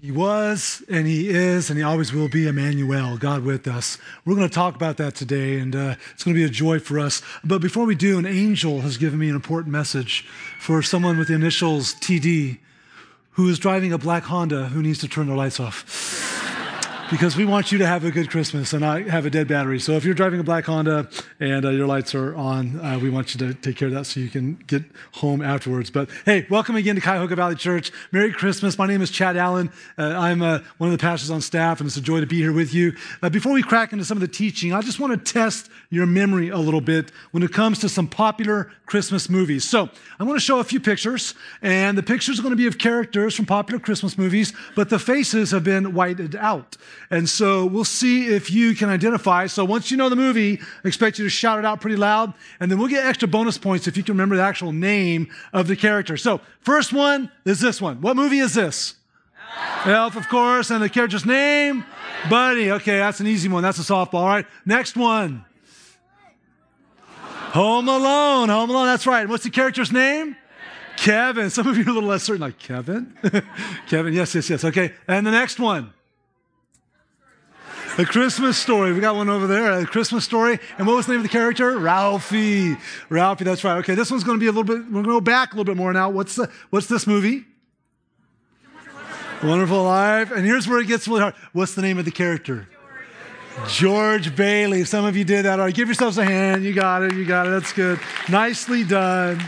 He was, and he is, and he always will be Emmanuel, God with us. We're going to talk about that today, and uh, it's going to be a joy for us. But before we do, an angel has given me an important message for someone with the initials TD who is driving a black Honda who needs to turn their lights off because we want you to have a good Christmas and not have a dead battery. So if you're driving a black Honda and uh, your lights are on, uh, we want you to take care of that so you can get home afterwards. But hey, welcome again to Cuyahoga Valley Church. Merry Christmas. My name is Chad Allen. Uh, I'm uh, one of the pastors on staff, and it's a joy to be here with you. Uh, before we crack into some of the teaching, I just want to test your memory a little bit when it comes to some popular Christmas movies. So I'm going to show a few pictures, and the pictures are going to be of characters from popular Christmas movies, but the faces have been whited out. And so we'll see if you can identify. So once you know the movie, I expect you to shout it out pretty loud. And then we'll get extra bonus points if you can remember the actual name of the character. So first one is this one. What movie is this? Elf, Elf of course. And the character's name? Buddy. Okay, that's an easy one. That's a softball. All right. Next one. Home Alone. Home Alone. That's right. What's the character's name? Kevin. Some of you are a little less certain, like Kevin. Kevin. Yes, yes, yes. Okay. And the next one. A Christmas story. We got one over there. A Christmas story. And what was the name of the character? Ralphie. Ralphie. That's right. Okay, this one's going to be a little bit. We're going to go back a little bit more now. What's the, What's this movie? Wonderful Life. And here's where it gets really hard. What's the name of the character? George Bailey. Some of you did that. All right, give yourselves a hand. You got it. You got it. That's good. Nicely done.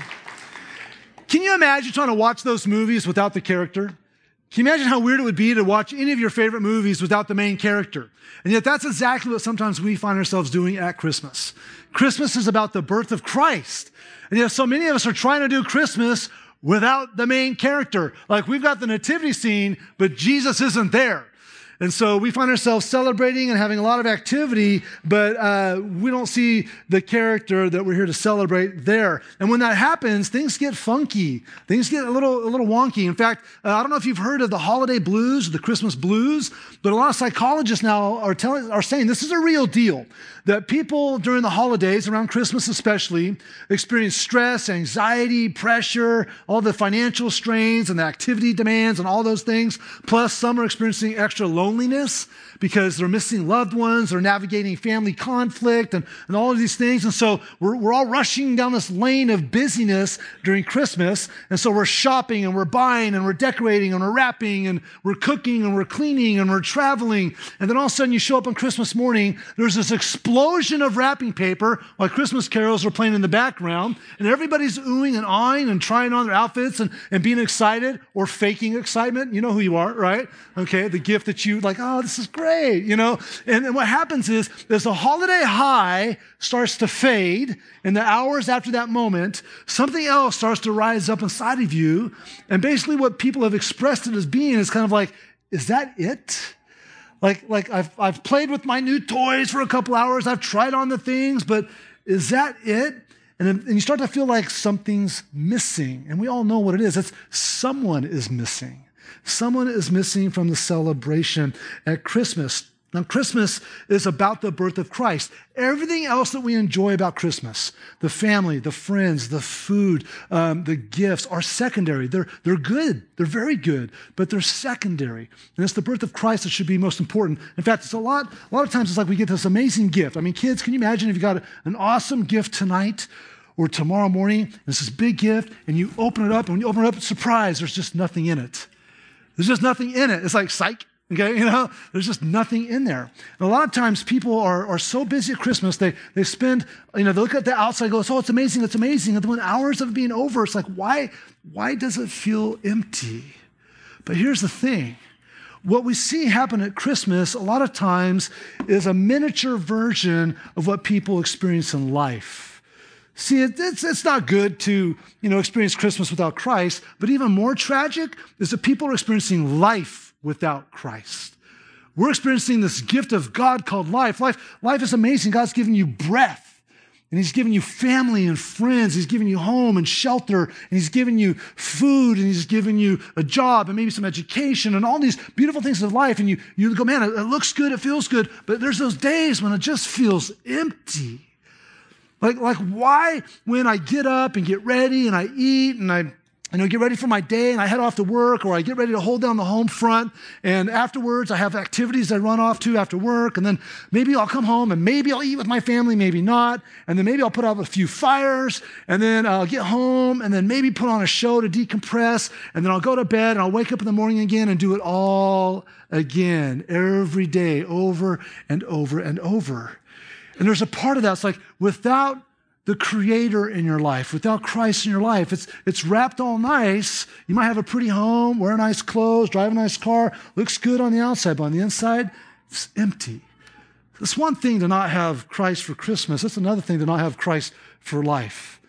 Can you imagine trying to watch those movies without the character? Can you imagine how weird it would be to watch any of your favorite movies without the main character? And yet, that's exactly what sometimes we find ourselves doing at Christmas. Christmas is about the birth of Christ. And yet, so many of us are trying to do Christmas without the main character. Like we've got the nativity scene, but Jesus isn't there. And so we find ourselves celebrating and having a lot of activity, but uh, we don't see the character that we're here to celebrate there. And when that happens, things get funky. Things get a little, a little wonky. In fact, uh, I don't know if you've heard of the holiday blues, the Christmas blues, but a lot of psychologists now are, telling, are saying this is a real deal that people during the holidays, around Christmas especially, experience stress, anxiety, pressure, all the financial strains and the activity demands and all those things. Plus, some are experiencing extra loneliness because they're missing loved ones, they're navigating family conflict and, and all of these things. And so we're, we're all rushing down this lane of busyness during Christmas. And so we're shopping and we're buying and we're decorating and we're wrapping and we're cooking and we're cleaning and we're traveling. And then all of a sudden you show up on Christmas morning, there's this explosion of wrapping paper while Christmas carols are playing in the background. And everybody's oohing and awing and trying on their outfits and, and being excited or faking excitement. You know who you are, right? Okay, the gift that you like, oh, this is great you know? And, and what happens is, as the holiday high starts to fade, in the hours after that moment, something else starts to rise up inside of you. And basically, what people have expressed it as being is kind of like, is that it? Like, like I've, I've played with my new toys for a couple hours, I've tried on the things, but is that it? And, and you start to feel like something's missing. And we all know what it is. It's someone is missing. Someone is missing from the celebration at Christmas. Now, Christmas is about the birth of Christ. Everything else that we enjoy about Christmas, the family, the friends, the food, um, the gifts, are secondary. They're, they're good. They're very good, but they're secondary. And it's the birth of Christ that should be most important. In fact, it's a lot, a lot of times it's like we get this amazing gift. I mean, kids, can you imagine if you got an awesome gift tonight or tomorrow morning, and it's this big gift, and you open it up, and when you open it up, surprise, there's just nothing in it. There's just nothing in it. It's like psych. Okay, you know, there's just nothing in there. And a lot of times people are, are so busy at Christmas, they, they spend, you know, they look at the outside and go, oh, it's amazing, it's amazing. And then when hours of being over, it's like, why, why does it feel empty? But here's the thing. What we see happen at Christmas a lot of times is a miniature version of what people experience in life. See, it's, it's not good to, you know, experience Christmas without Christ, but even more tragic is that people are experiencing life without Christ. We're experiencing this gift of God called life. Life, life is amazing. God's given you breath. And he's given you family and friends. He's given you home and shelter. And he's given you food. And he's given you a job and maybe some education and all these beautiful things of life. And you, you go, man, it, it looks good. It feels good. But there's those days when it just feels empty. Like, like why, when I get up and get ready and I eat and I you know, get ready for my day and I head off to work or I get ready to hold down the home front. And afterwards, I have activities I run off to after work. And then maybe I'll come home and maybe I'll eat with my family, maybe not. And then maybe I'll put out a few fires and then I'll get home and then maybe put on a show to decompress. And then I'll go to bed and I'll wake up in the morning again and do it all again every day over and over and over. And there's a part of that. It's like without the creator in your life, without Christ in your life. It's, it's wrapped all nice. You might have a pretty home, wear nice clothes, drive a nice car, looks good on the outside, but on the inside, it's empty. It's one thing to not have Christ for Christmas, it's another thing to not have Christ for life.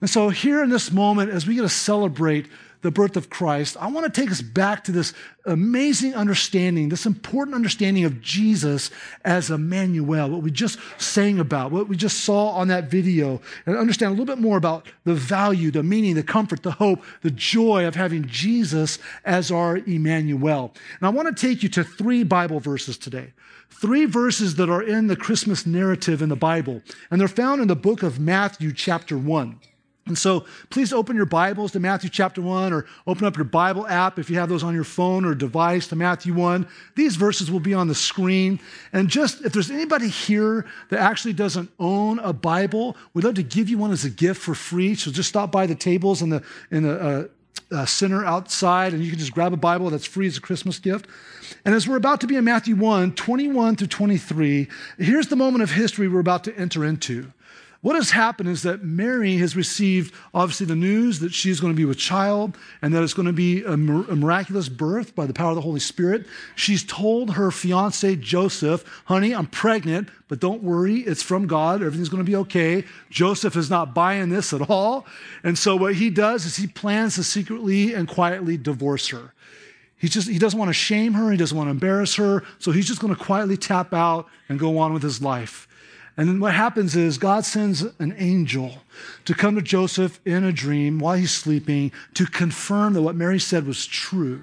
And so, here in this moment, as we get to celebrate the birth of Christ, I want to take us back to this amazing understanding, this important understanding of Jesus as Emmanuel, what we just sang about, what we just saw on that video, and understand a little bit more about the value, the meaning, the comfort, the hope, the joy of having Jesus as our Emmanuel. And I want to take you to three Bible verses today. Three verses that are in the Christmas narrative in the Bible, and they're found in the book of Matthew, chapter 1. And so please open your Bibles to Matthew chapter 1 or open up your Bible app if you have those on your phone or device to Matthew 1. These verses will be on the screen. And just if there's anybody here that actually doesn't own a Bible, we'd love to give you one as a gift for free. So just stop by the tables in the, in the uh, uh, center outside and you can just grab a Bible that's free as a Christmas gift. And as we're about to be in Matthew 1, 21 to 23, here's the moment of history we're about to enter into. What has happened is that Mary has received, obviously, the news that she's going to be with child and that it's going to be a, miraculous birth by the power of the Holy Spirit. She's told her fiance, Joseph, honey, I'm pregnant, but don't worry, it's from God. Everything's going to be okay. Joseph is not buying this at all. And so what he does is he plans to secretly and quietly divorce her. He just he doesn't want to shame her, he doesn't want to embarrass her, so he's just going to quietly tap out and go on with his life. And then what happens is God sends an angel to come to Joseph in a dream while he's sleeping to confirm that what Mary said was true.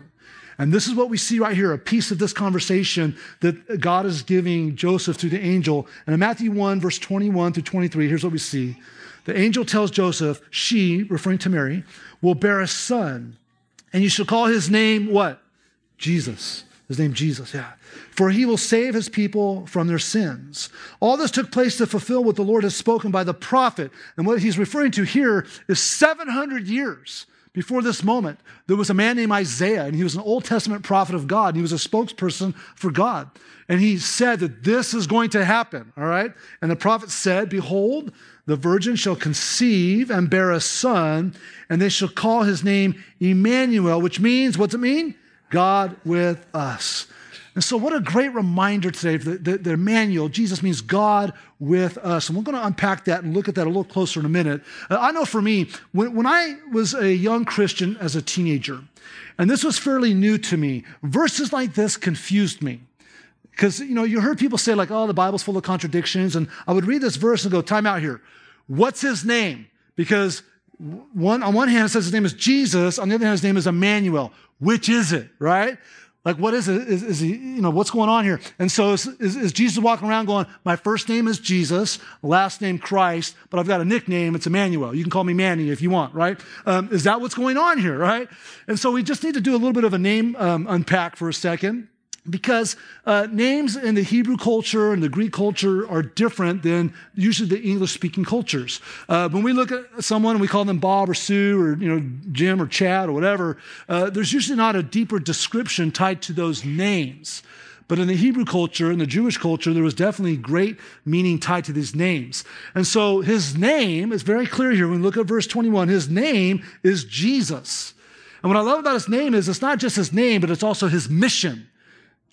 And this is what we see right here a piece of this conversation that God is giving Joseph through the angel. And in Matthew 1, verse 21 through 23, here's what we see. The angel tells Joseph, She, referring to Mary, will bear a son, and you shall call his name what? Jesus. His name Jesus, yeah. For he will save his people from their sins. All this took place to fulfill what the Lord has spoken by the prophet. And what he's referring to here is 700 years before this moment, there was a man named Isaiah, and he was an Old Testament prophet of God, and he was a spokesperson for God. And he said that this is going to happen, all right? And the prophet said, Behold, the virgin shall conceive and bear a son, and they shall call his name Emmanuel, which means, what's it mean? God with us. And so, what a great reminder today. The, the, the, Emmanuel, Jesus means God with us. And we're going to unpack that and look at that a little closer in a minute. Uh, I know for me, when, when I was a young Christian as a teenager, and this was fairly new to me, verses like this confused me. Because, you know, you heard people say, like, oh, the Bible's full of contradictions. And I would read this verse and go, time out here. What's his name? Because one, on one hand, it says his name is Jesus. On the other hand, his name is Emmanuel. Which is it, right? Like, what is it? Is, is, he, you know, what's going on here? And so is, is, is, Jesus walking around going, my first name is Jesus, last name Christ, but I've got a nickname. It's Emmanuel. You can call me Manny if you want, right? Um, is that what's going on here, right? And so we just need to do a little bit of a name um, unpack for a second because uh, names in the Hebrew culture and the Greek culture are different than usually the English speaking cultures. Uh, when we look at someone and we call them Bob or Sue or you know Jim or Chad or whatever, uh, there's usually not a deeper description tied to those names. But in the Hebrew culture, in the Jewish culture, there was definitely great meaning tied to these names. And so his name is very clear here. When we look at verse 21, his name is Jesus. And what I love about his name is it's not just his name, but it's also his mission.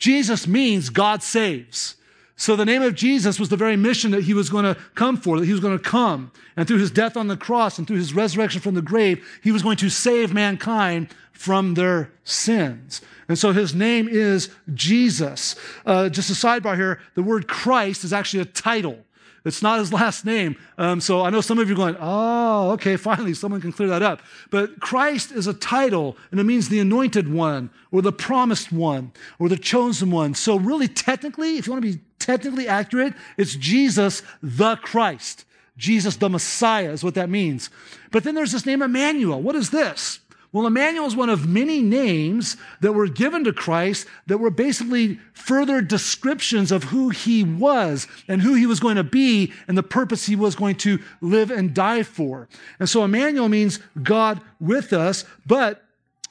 Jesus means God saves. So the name of Jesus was the very mission that he was going to come for, that he was going to come. And through his death on the cross and through his resurrection from the grave, he was going to save mankind from their sins. And so his name is Jesus. Uh, just a sidebar here the word Christ is actually a title. It's not his last name. Um, so I know some of you are going, oh, okay, finally, someone can clear that up. But Christ is a title, and it means the anointed one, or the promised one, or the chosen one. So, really, technically, if you want to be technically accurate, it's Jesus the Christ. Jesus the Messiah is what that means. But then there's this name Emmanuel. What is this? Well, Emmanuel is one of many names that were given to Christ that were basically further descriptions of who he was and who he was going to be and the purpose he was going to live and die for. And so Emmanuel means God with us, but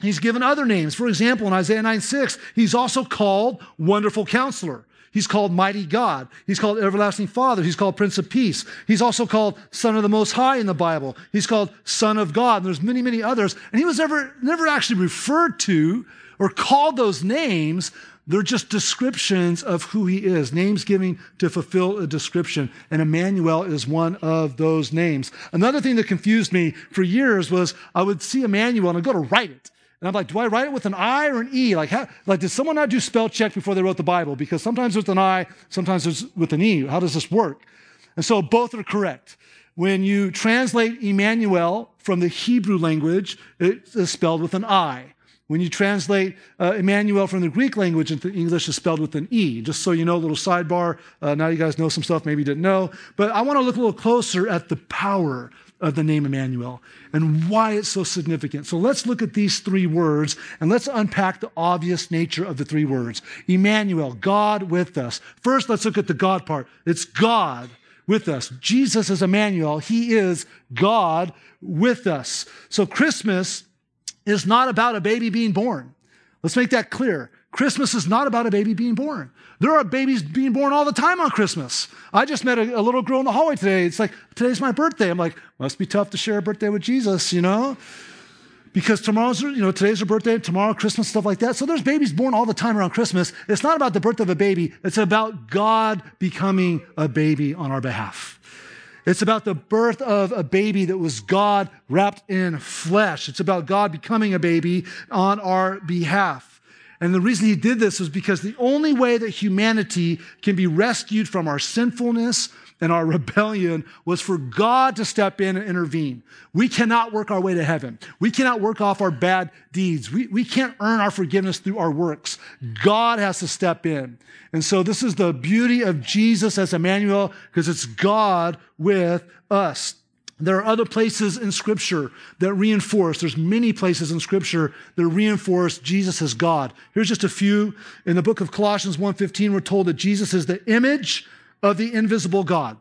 He's given other names. For example, in Isaiah 9 6, he's also called Wonderful Counselor. He's called Mighty God. He's called Everlasting Father. He's called Prince of Peace. He's also called Son of the Most High in the Bible. He's called Son of God. And there's many, many others. And he was never, never actually referred to or called those names. They're just descriptions of who he is, names giving to fulfill a description. And Emmanuel is one of those names. Another thing that confused me for years was I would see Emmanuel and I'd go to write it. And I'm like, do I write it with an I or an E? Like, how, like, did someone not do spell check before they wrote the Bible? Because sometimes it's an I, sometimes it's with an E. How does this work? And so both are correct. When you translate Emmanuel from the Hebrew language, it is spelled with an I. When you translate uh, Emmanuel from the Greek language into English, it's spelled with an E. Just so you know, a little sidebar. Uh, now you guys know some stuff maybe didn't know. But I want to look a little closer at the power of the name Emmanuel and why it's so significant. So let's look at these three words and let's unpack the obvious nature of the three words. Emmanuel, God with us. First, let's look at the God part. It's God with us. Jesus is Emmanuel. He is God with us. So Christmas is not about a baby being born. Let's make that clear. Christmas is not about a baby being born. There are babies being born all the time on Christmas. I just met a, a, little girl in the hallway today. It's like, today's my birthday. I'm like, must be tough to share a birthday with Jesus, you know? Because tomorrow's, you know, today's her birthday, tomorrow, Christmas, stuff like that. So there's babies born all the time around Christmas. It's not about the birth of a baby, it's about God becoming a baby on our behalf. It's about the birth of a baby that was God wrapped in flesh. It's about God becoming a baby on our behalf. And the reason he did this was because the only way that humanity can be rescued from our sinfulness and our rebellion was for God to step in and intervene. We cannot work our way to heaven. We cannot work off our bad deeds. We, we can't earn our forgiveness through our works. God has to step in. And so this is the beauty of Jesus as Emmanuel because it's God with us. There are other places in Scripture that reinforce, there's many places in Scripture that reinforce Jesus as God. Here's just a few. In the book of Colossians 1.15, we're told that Jesus is the image of the invisible God.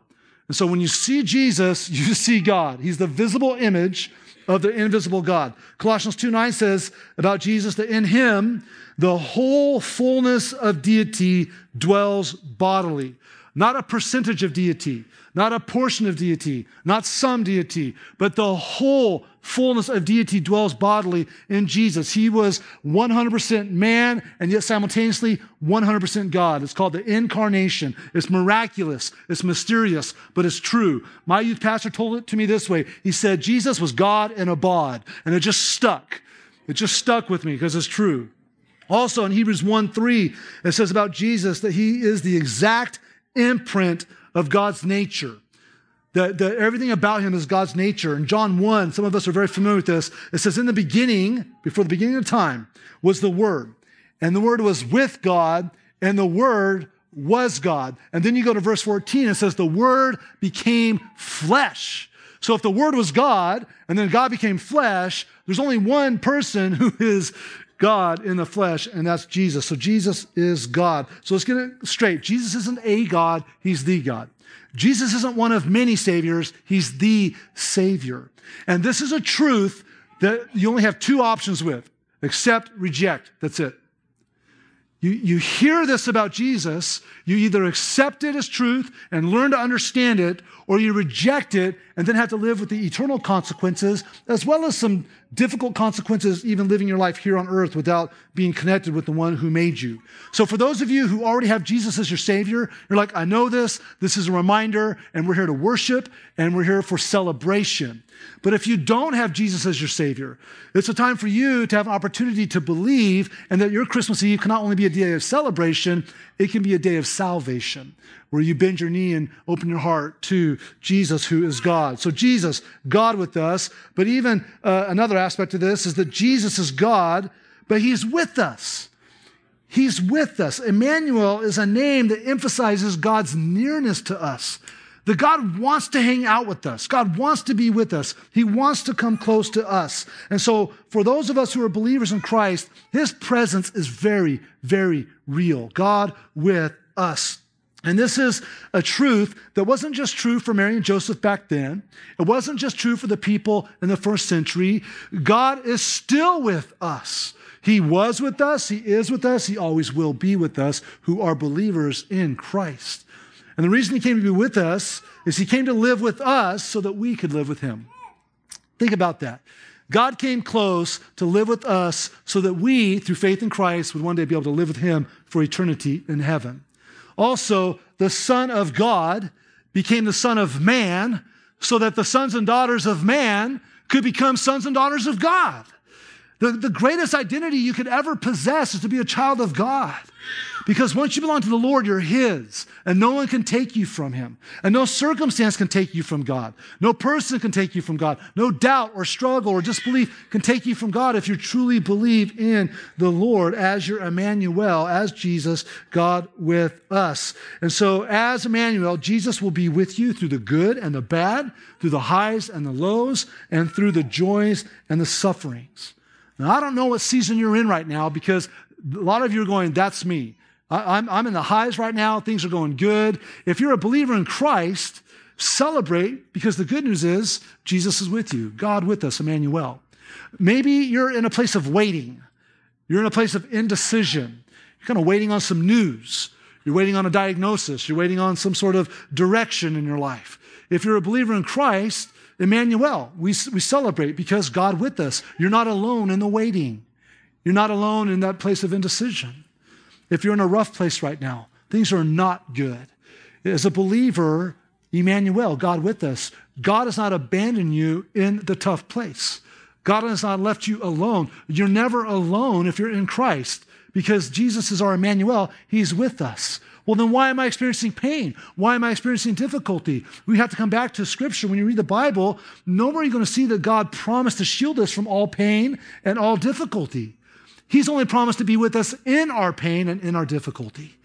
And so when you see Jesus, you see God. He's the visible image of the invisible God. Colossians 2.9 says about Jesus that in him the whole fullness of deity dwells bodily. Not a percentage of deity, not a portion of deity, not some deity, but the whole fullness of deity dwells bodily in Jesus. He was 100% man and yet simultaneously 100% God. It's called the incarnation. It's miraculous, it's mysterious, but it's true. My youth pastor told it to me this way He said, Jesus was God in a bod, and it just stuck. It just stuck with me because it's true. Also in Hebrews 1 3, it says about Jesus that he is the exact imprint of God's nature. That, everything about him is God's nature. In John 1, some of us are very familiar with this. It says, In the beginning, before the beginning of time, was the Word. And the Word was with God, and the Word was God. And then you go to verse 14, it says, The Word became flesh. So if the Word was God, and then God became flesh, there's only one person who is God in the flesh, and that's Jesus. So Jesus is God. So let's get it straight. Jesus isn't a God, he's the God. Jesus isn't one of many saviors, he's the Savior. And this is a truth that you only have two options with accept, reject. That's it. You, you hear this about Jesus, you either accept it as truth and learn to understand it, or you reject it and then have to live with the eternal consequences, as well as some difficult consequences, even living your life here on earth without being connected with the one who made you. So, for those of you who already have Jesus as your Savior, you're like, I know this, this is a reminder, and we're here to worship, and we're here for celebration. But if you don't have Jesus as your Savior, it's a time for you to have an opportunity to believe, and that your Christmas Eve can not only be a day of celebration, it can be a day of salvation, where you bend your knee and open your heart to Jesus, who is God. So, Jesus, God with us. But even uh, another aspect of this is that Jesus is God, but He's with us. He's with us. Emmanuel is a name that emphasizes God's nearness to us. That God wants to hang out with us. God wants to be with us. He wants to come close to us. And so, for those of us who are believers in Christ, His presence is very, very real. God with us. And this is a truth that wasn't just true for Mary and Joseph back then. It wasn't just true for the people in the first century. God is still with us. He was with us, He is with us, He always will be with us who are believers in Christ. And the reason He came to be with us is He came to live with us so that we could live with Him. Think about that. God came close to live with us so that we, through faith in Christ, would one day be able to live with Him for eternity in heaven. Also, the Son of God became the Son of Man so that the sons and daughters of man could become sons and daughters of God. The, the greatest identity you could ever possess is to be a child of God. Because once you belong to the Lord, you're His, and no one can take you from Him. And no circumstance can take you from God. No person can take you from God. No doubt or struggle or disbelief can take you from God if you truly believe in the Lord as your Emmanuel, as Jesus, God with us. And so, as Emmanuel, Jesus will be with you through the good and the bad, through the highs and the lows, and through the joys and the sufferings. Now, I don't know what season you're in right now because a lot of you are going, that's me. I'm, I'm in the highs right now. Things are going good. If you're a believer in Christ, celebrate because the good news is Jesus is with you, God with us, Emmanuel. Maybe you're in a place of waiting. You're in a place of indecision. You're kind of waiting on some news. You're waiting on a diagnosis. You're waiting on some sort of direction in your life. If you're a believer in Christ, Emmanuel, we, we celebrate because God with us. You're not alone in the waiting. You're not alone in that place of indecision. If you're in a rough place right now, things are not good. As a believer, Emmanuel, God with us, God has not abandoned you in the tough place. God has not left you alone. You're never alone if you're in Christ because Jesus is our Emmanuel. He's with us. Well, then why am I experiencing pain? Why am I experiencing difficulty? We have to come back to Scripture. When you read the Bible, nowhere are you going to see that God promised to shield us from all pain and all difficulty. He's only promised to be with us in our pain and in our difficulty.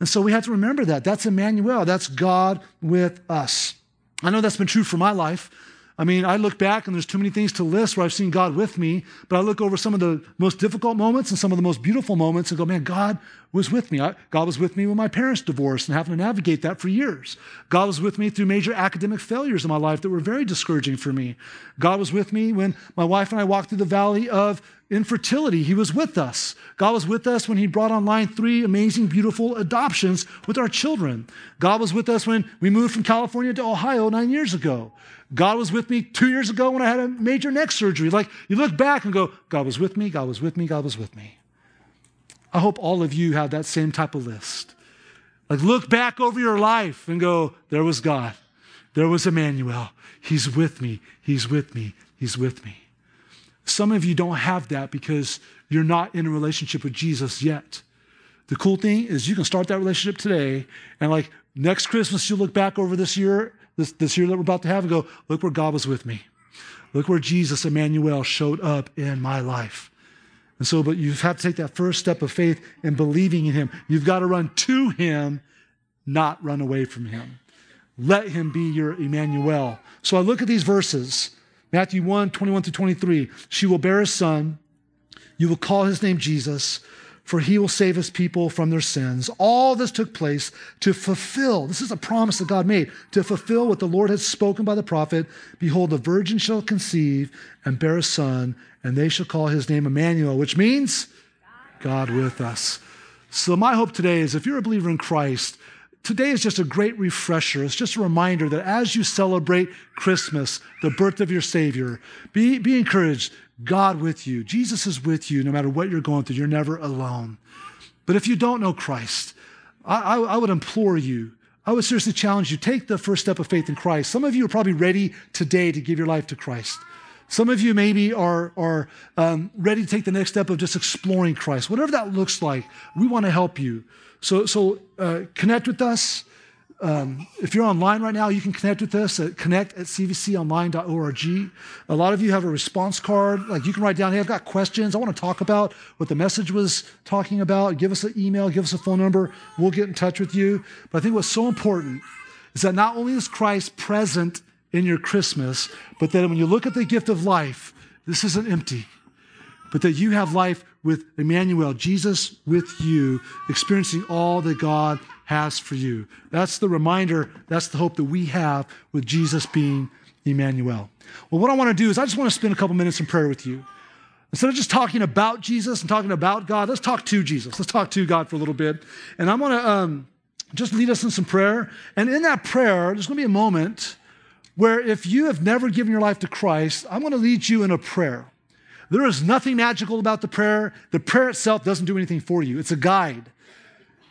And so we have to remember that. That's Emmanuel. That's God with us. I know that's been true for my life. I mean, I look back and there's too many things to list where I've seen God with me, but I look over some of the most difficult moments and some of the most beautiful moments and go, man, God was with me. I, God was with me when my parents divorced and having to navigate that for years. God was with me through major academic failures in my life that were very discouraging for me. God was with me when my wife and I walked through the valley of infertility. He was with us. God was with us when He brought online three amazing, beautiful adoptions with our children. God was with us when we moved from California to Ohio nine years ago. God was with me two years ago when I had a major neck surgery. Like you look back and go, God was with me, God was with me, God was with me. I hope all of you have that same type of list. Like look back over your life and go, there was God. There was Emmanuel. He's with me. He's with me. He's with me. Some of you don't have that because you're not in a relationship with Jesus yet. The cool thing is you can start that relationship today and like next Christmas you'll look back over this year, this, this year that we're about to have and go, look where God was with me. Look where Jesus, Emmanuel, showed up in my life. And so, but you have to take that first step of faith and believing in Him. You've got to run to Him, not run away from Him. Let Him be your Emmanuel. So I look at these verses Matthew 1 21 through 23. She will bear a son. You will call his name Jesus, for he will save his people from their sins. All this took place to fulfill, this is a promise that God made, to fulfill what the Lord had spoken by the prophet Behold, the virgin shall conceive and bear a son, and they shall call his name Emmanuel, which means God with us. So, my hope today is if you're a believer in Christ, today is just a great refresher. It's just a reminder that as you celebrate Christmas, the birth of your Savior, be, be encouraged. God with you. Jesus is with you no matter what you're going through. You're never alone. But if you don't know Christ, I, I, I would implore you, I would seriously challenge you take the first step of faith in Christ. Some of you are probably ready today to give your life to Christ. Some of you maybe are, are um, ready to take the next step of just exploring Christ. Whatever that looks like, we want to help you. So, so uh, connect with us. Um, if you're online right now, you can connect with us at connect at cvconline.org. A lot of you have a response card. Like you can write down, hey, I've got questions. I want to talk about what the message was talking about. Give us an email, give us a phone number. We'll get in touch with you. But I think what's so important is that not only is Christ present in your Christmas, but that when you look at the gift of life, this isn't empty, but that you have life with Emmanuel, Jesus with you, experiencing all that God has for you. That's the reminder, that's the hope that we have with Jesus being Emmanuel. Well, what I want to do is I just want to spend a couple minutes in prayer with you. Instead of just talking about Jesus and talking about God, let's talk to Jesus. Let's talk to God for a little bit. And I'm going to um, just lead us in some prayer. And in that prayer, there's going to be a moment where if you have never given your life to Christ, I'm going to lead you in a prayer. There is nothing magical about the prayer. The prayer itself doesn't do anything for you, it's a guide.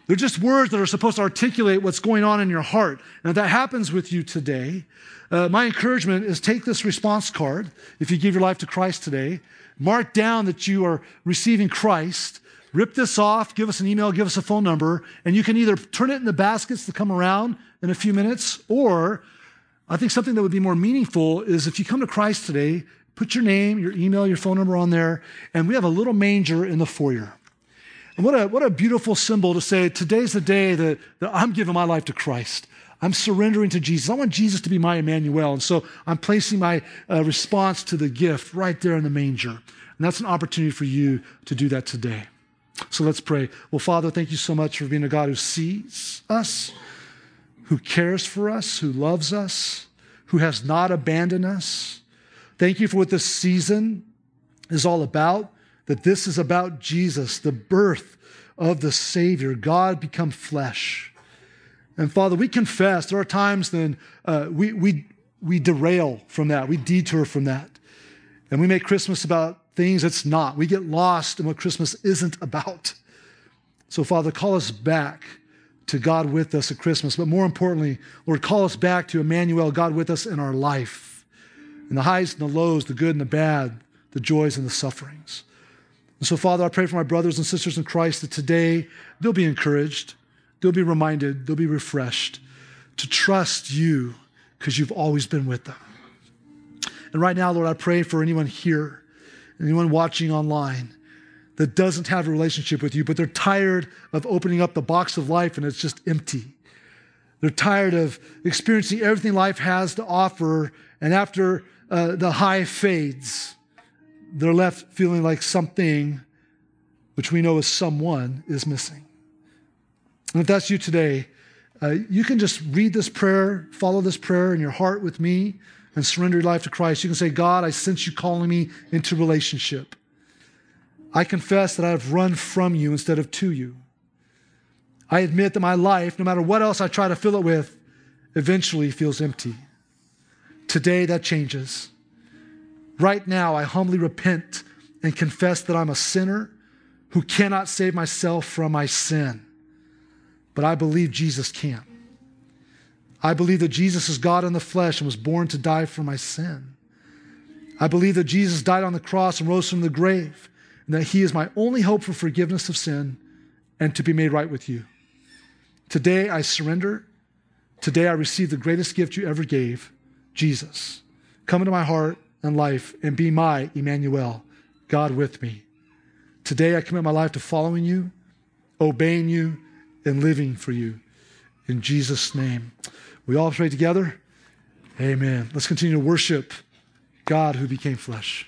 They're just words that are supposed to articulate what's going on in your heart. And if that happens with you today, uh, my encouragement is take this response card if you give your life to Christ today, mark down that you are receiving Christ, rip this off, give us an email, give us a phone number, and you can either turn it in the baskets to come around in a few minutes, or I think something that would be more meaningful is if you come to Christ today, put your name, your email, your phone number on there, and we have a little manger in the foyer. And what a, what a beautiful symbol to say, today's the day that, that I'm giving my life to Christ. I'm surrendering to Jesus. I want Jesus to be my Emmanuel. And so I'm placing my uh, response to the gift right there in the manger. And that's an opportunity for you to do that today. So let's pray. Well, Father, thank you so much for being a God who sees us, who cares for us, who loves us, who has not abandoned us. Thank you for what this season is all about, that this is about Jesus, the birth of the Savior, God become flesh. And Father, we confess there are times then uh, we, we, we derail from that, we detour from that, and we make Christmas about things it's not. We get lost in what Christmas isn't about. So, Father, call us back to God with us at Christmas, but more importantly, Lord, call us back to Emmanuel, God with us in our life in the highs and the lows, the good and the bad, the joys and the sufferings. And so, Father, I pray for my brothers and sisters in Christ that today they'll be encouraged, they'll be reminded, they'll be refreshed to trust you because you've always been with them. And right now, Lord, I pray for anyone here, anyone watching online that doesn't have a relationship with you, but they're tired of opening up the box of life and it's just empty. They're tired of experiencing everything life has to offer, and after uh, the high fades, they're left feeling like something, which we know is someone, is missing. And if that's you today, uh, you can just read this prayer, follow this prayer in your heart with me, and surrender your life to Christ. You can say, God, I sense you calling me into relationship. I confess that I have run from you instead of to you. I admit that my life, no matter what else I try to fill it with, eventually feels empty. Today, that changes. Right now, I humbly repent and confess that I'm a sinner who cannot save myself from my sin. But I believe Jesus can. I believe that Jesus is God in the flesh and was born to die for my sin. I believe that Jesus died on the cross and rose from the grave, and that He is my only hope for forgiveness of sin and to be made right with you. Today, I surrender. Today, I receive the greatest gift you ever gave Jesus. Come into my heart and life and be my Emmanuel, God with me. Today I commit my life to following you, obeying you, and living for you. In Jesus' name. We all pray together. Amen. Let's continue to worship God who became flesh.